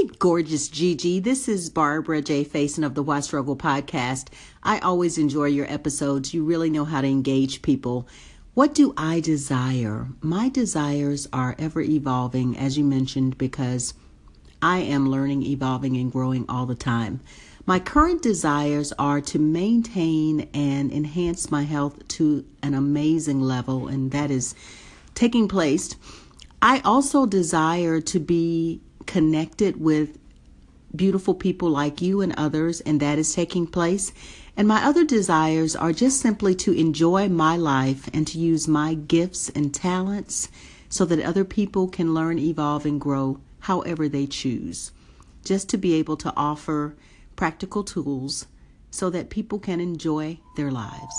Hey, gorgeous Gigi. This is Barbara J. Faison of the Why Struggle podcast. I always enjoy your episodes. You really know how to engage people. What do I desire? My desires are ever evolving, as you mentioned, because I am learning, evolving, and growing all the time. My current desires are to maintain and enhance my health to an amazing level, and that is taking place. I also desire to be connected with beautiful people like you and others, and that is taking place. And my other desires are just simply to enjoy my life and to use my gifts and talents so that other people can learn, evolve, and grow however they choose. Just to be able to offer practical tools so that people can enjoy their lives.